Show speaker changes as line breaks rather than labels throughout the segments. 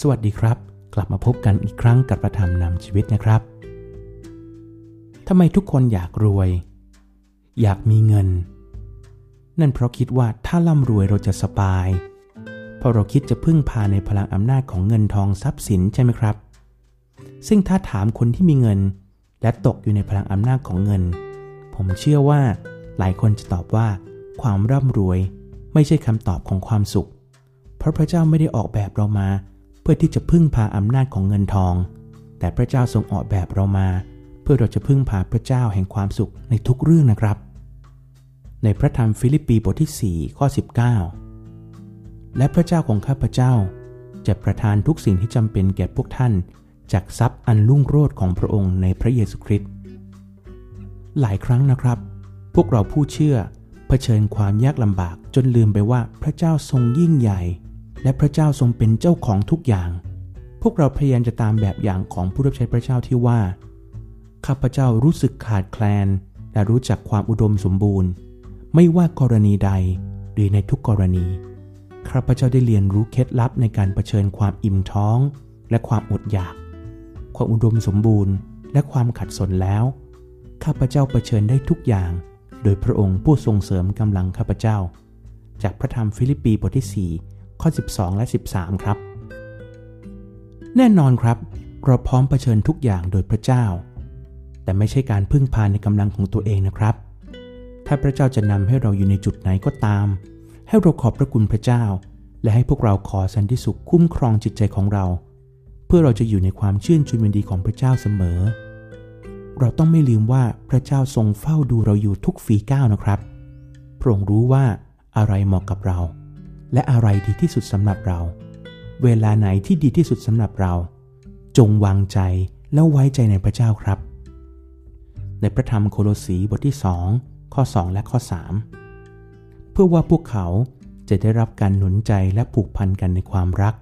สวัสดีครับ กลับมาพบกันอีกครั้งกับประธรรมนำชีวิตนะครับทำไมทุกคนอยากรวย อยากมีเงิน นั่นเพราะคิดว่าถ้าร่ำรวยเราจะสบายเพราะเราคิดจะพึ่งพาในพลังอำนาจของเงินทองทรัพย์สินใช่ไหมครับ ซึ่งถ้าถามคนที่มีเงิน และตกอยู่ในพลังอำนาจของเงิน ผมเชื่อว่า หลายคนจะตอบว่า ความร่ำรวย ไม่ใช่คำตอบของความสุข เพราะพระเจ้าไม่ได้ออกแบบเรามา เพื่อที่จะพึ่งพาอำนาจของเงินทอง แต่พระเจ้าทรงออกแบบเรามา เพื่อเราจะพึ่งพาพระเจ้าแห่งความสุขในทุกเรื่องนะครับ ในพระธรรมฟิลิปปีบทที่ 4 ข้อ 19 และพระเจ้าของข้าพเจ้า จะประทานทุกสิ่งที่จำเป็นแก่พวกท่าน จากทรัพย์อันรุ่งโรจน์ของพระองค์ในพระเยซูคริสต์หลายครั้งนะครับ พวกเราผู้เชื่อเผชิญความยากลำบากจนลืมไปว่าพระเจ้าทรงยิ่งใหญ่ และพระเจ้าทรงเป็นเจ้าของทุกอย่าง พวกเราพยายามจะตามแบบอย่างของผู้รับใช้พระเจ้าที่ว่า ข้าพเจ้ารู้สึกขาดแคลน และรู้จักความอุดมสมบูรณ์ ไม่ว่ากรณีใดหรือในทุกกรณี ข้าพเจ้าได้เรียนรู้เคล็ดลับในการเผชิญความอิ่มท้อง และความอดอยาก ความอุดมสมบูรณ์ และความขัดสนแล้ว ข้าพเจ้าเผชิญได้ทุกอย่าง โดยพระองค์ผู้ทรงเสริมกำลังข้าพเจ้า จากพระธรรมฟิลิปปีบทที่4 ข้อ 12 และ 13 ครับ แน่นอนครับ เราพร้อมเผชิญทุกอย่างโดยพระเจ้า แต่ไม่ใช่การพึ่งพาในกำลังของตัวเองนะครับ ถ้าพระเจ้าจะนำให้เราอยู่ในจุดไหนก็ตาม ให้เราขอบพระคุณพระเจ้า และให้พวกเราขอสันติสุขคุ้มครองจิตใจของเรา เพื่อเราจะอยู่ในความชื่นชมยินดีของพระเจ้าเสมอ เราต้องไม่ลืมว่าพระเจ้าทรงเฝ้าดูเราอยู่ทุกฝีก้าวนะครับพระองค์รู้ว่าอะไรเหมาะกับเรา และอะไรดีที่สุดสำหรับเรา เวลาไหนที่ดีที่สุดสำหรับเรา จงวางใจแล้วไว้ใจในพระเจ้าครับ ในพระธรรมโคโลสีบทที่ 2 ข้อ 2 และข้อ 3 เพื่อว่าพวกเขาจะได้รับการหนุนใจและผูกพันกันในความรัก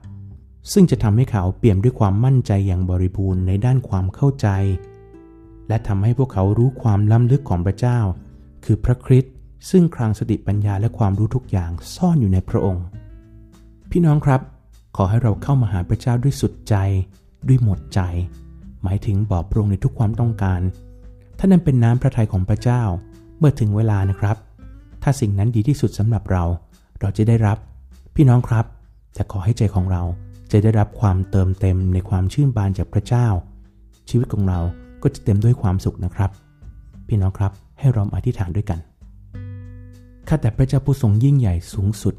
ซึ่งจะทำให้เขาเปี่ยมด้วยความมั่นใจอย่างบริบูรณ์ในด้านความเข้าใจ และทำให้พวกเขารู้ความล้ำลึกของพระเจ้า คือพระคริสต์ ซึ่งคลังสติปัญญาและความรู้ทุกอย่างซ่อนอยู่ในพระองค์ พี่น้องครับ ขอให้เราเข้ามาหาพระเจ้าด้วยสุดใจ ด้วยหมดใจ หมายถึงบอกพระองค์ในทุกความต้องการ ถ้านั้นเป็นน้ำพระทัยของพระเจ้า เมื่อถึงเวลานะครับ ถ้าสิ่งนั้นดีที่สุดสำหรับเรา เราจะได้รับ พี่น้องครับ แต่ขอให้ใจของเราจะได้รับความเติมเต็มในความชื่นบานจากพระเจ้า ชีวิตของเราก็จะเต็มด้วยความสุขนะครับ พี่น้องครับให้เราอธิษฐานด้วยกัน ข้าแต่พระเจ้าผู้ทรงยิ่งใหญ่สูงสุด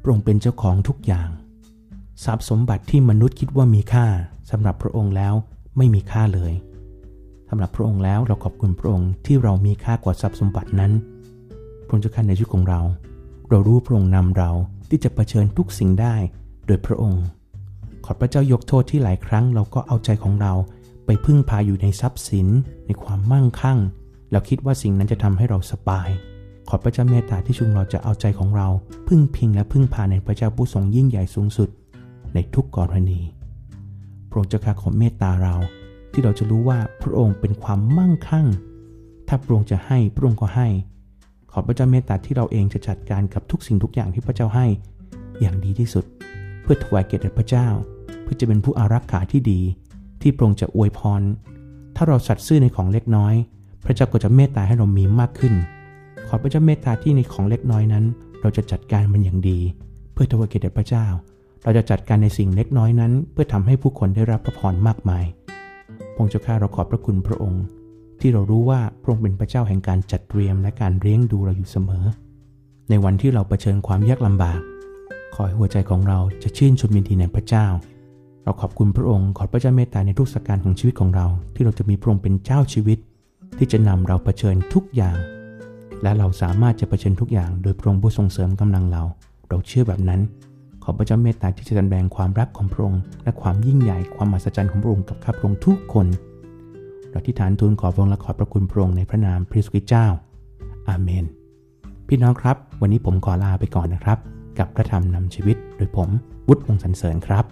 พระองค์เป็นเจ้าของทุกอย่าง ทรัพย์สมบัติที่มนุษย์คิดว่ามีค่าสำหรับพระองค์แล้วไม่มีค่าเลยสำหรับพระองค์แล้วเราขอบคุณพระองค์ที่เรามีค่ากว่าทรัพย์สมบัตินั้น พระองค์เจ้าข้าในชีวิตของเรา เรารู้พระองค์นำเราที่จะะเผชิญทุกสิ่งได้โดยพระองค์ ขอพระเจ้ายกโทษที่หลายครั้งเราก็เอาใจของเราไปพึ่งพาอยู่ในทรัพย์สิน ในความมั่งคั่ง เราคิดว่าสิ่งนั้นจะทำให้เราสบาย อพระเจ้าเมตตาที่ชุงเราจะเอาใจของเรา พึ่งพิงและพึ่งพาในพระเจ้าผู้ทรงยิ่งใหญ่สูงสุด ในทุกกรณี พระองค์จะข้าขอเมตตาเรา ที่เราจะรู้ว่าพระองค์เป็นความมั่งคั่ง ถ้าพระองค์จะให้พระองค์ก็ให้ ขอพระเจ้าเมตตาที่เราเองจะจัดการกับทุกสิ่งทุกอย่างที่พระเจ้าให้ อย่างดีที่สุด เพื่อถวายเกียรติพระเจ้า เพื่อจะเป็นผู้อารักขาที่ดี ที่พระองค์จะอวยพร ถ้าเราสัตย์ซื่อในของเล็กน้อย พระเจ้าก็จะเมตตาให้เรามีมากขึ้น อพระเจ้าเมตตาที่ในของเล็กน้อยนั้น เราจะจัดการมันอย่างดี เพื่อถวายเกียรติพระเจ้า เราจะจัดการในสิ่งเล็กน้อยนั้น เพื่อทำให้ผู้คนได้รับพระพรมากมายพงเจ้าข้าเราขอบพระคุณพระองค์ ที่เรารู้ว่าพระองค์เป็นพระเจ้าแห่งการจัดเตรียมและการเลี้ยงดูเราอยู่เสมอ ในวันที่เราเผชิญความยากลำบาก ขอให้หัวใจของเราจะชื่นชมยินดีในพระเจ้า เราขอบคุณพระองค์ ขอพระเจ้าเมตตาในทุกสการของชีวิตของเรา ที่เราจะมีพระองค์เป็นเจ้าชีวิต ที่จะนำเราเผชิญทุกอย่าง และเราสามารถจะเผชิญทุกอย่างโดยพระองค์ผู้ทรงเสริมกำลังเรา เราเชื่อแบบนั้น ขอพระเจ้าเมตตาที่จะแสดงความรักของพระองค์และความยิ่งใหญ่ความมหัศจรรย์ของพระองค์กับข้าพระองค์ทุกคน เราที่ฐานทูลขอพระองค์และขอพระคุณพระองค์ในพระนามพระสุริเจ้า อาเมน พี่น้องครับ วันนี้ผมขอลาไปก่อนนะครับ กับพระธรรมนำชีวิตโดยผมวุฒิวงศ์สันเสริญครับ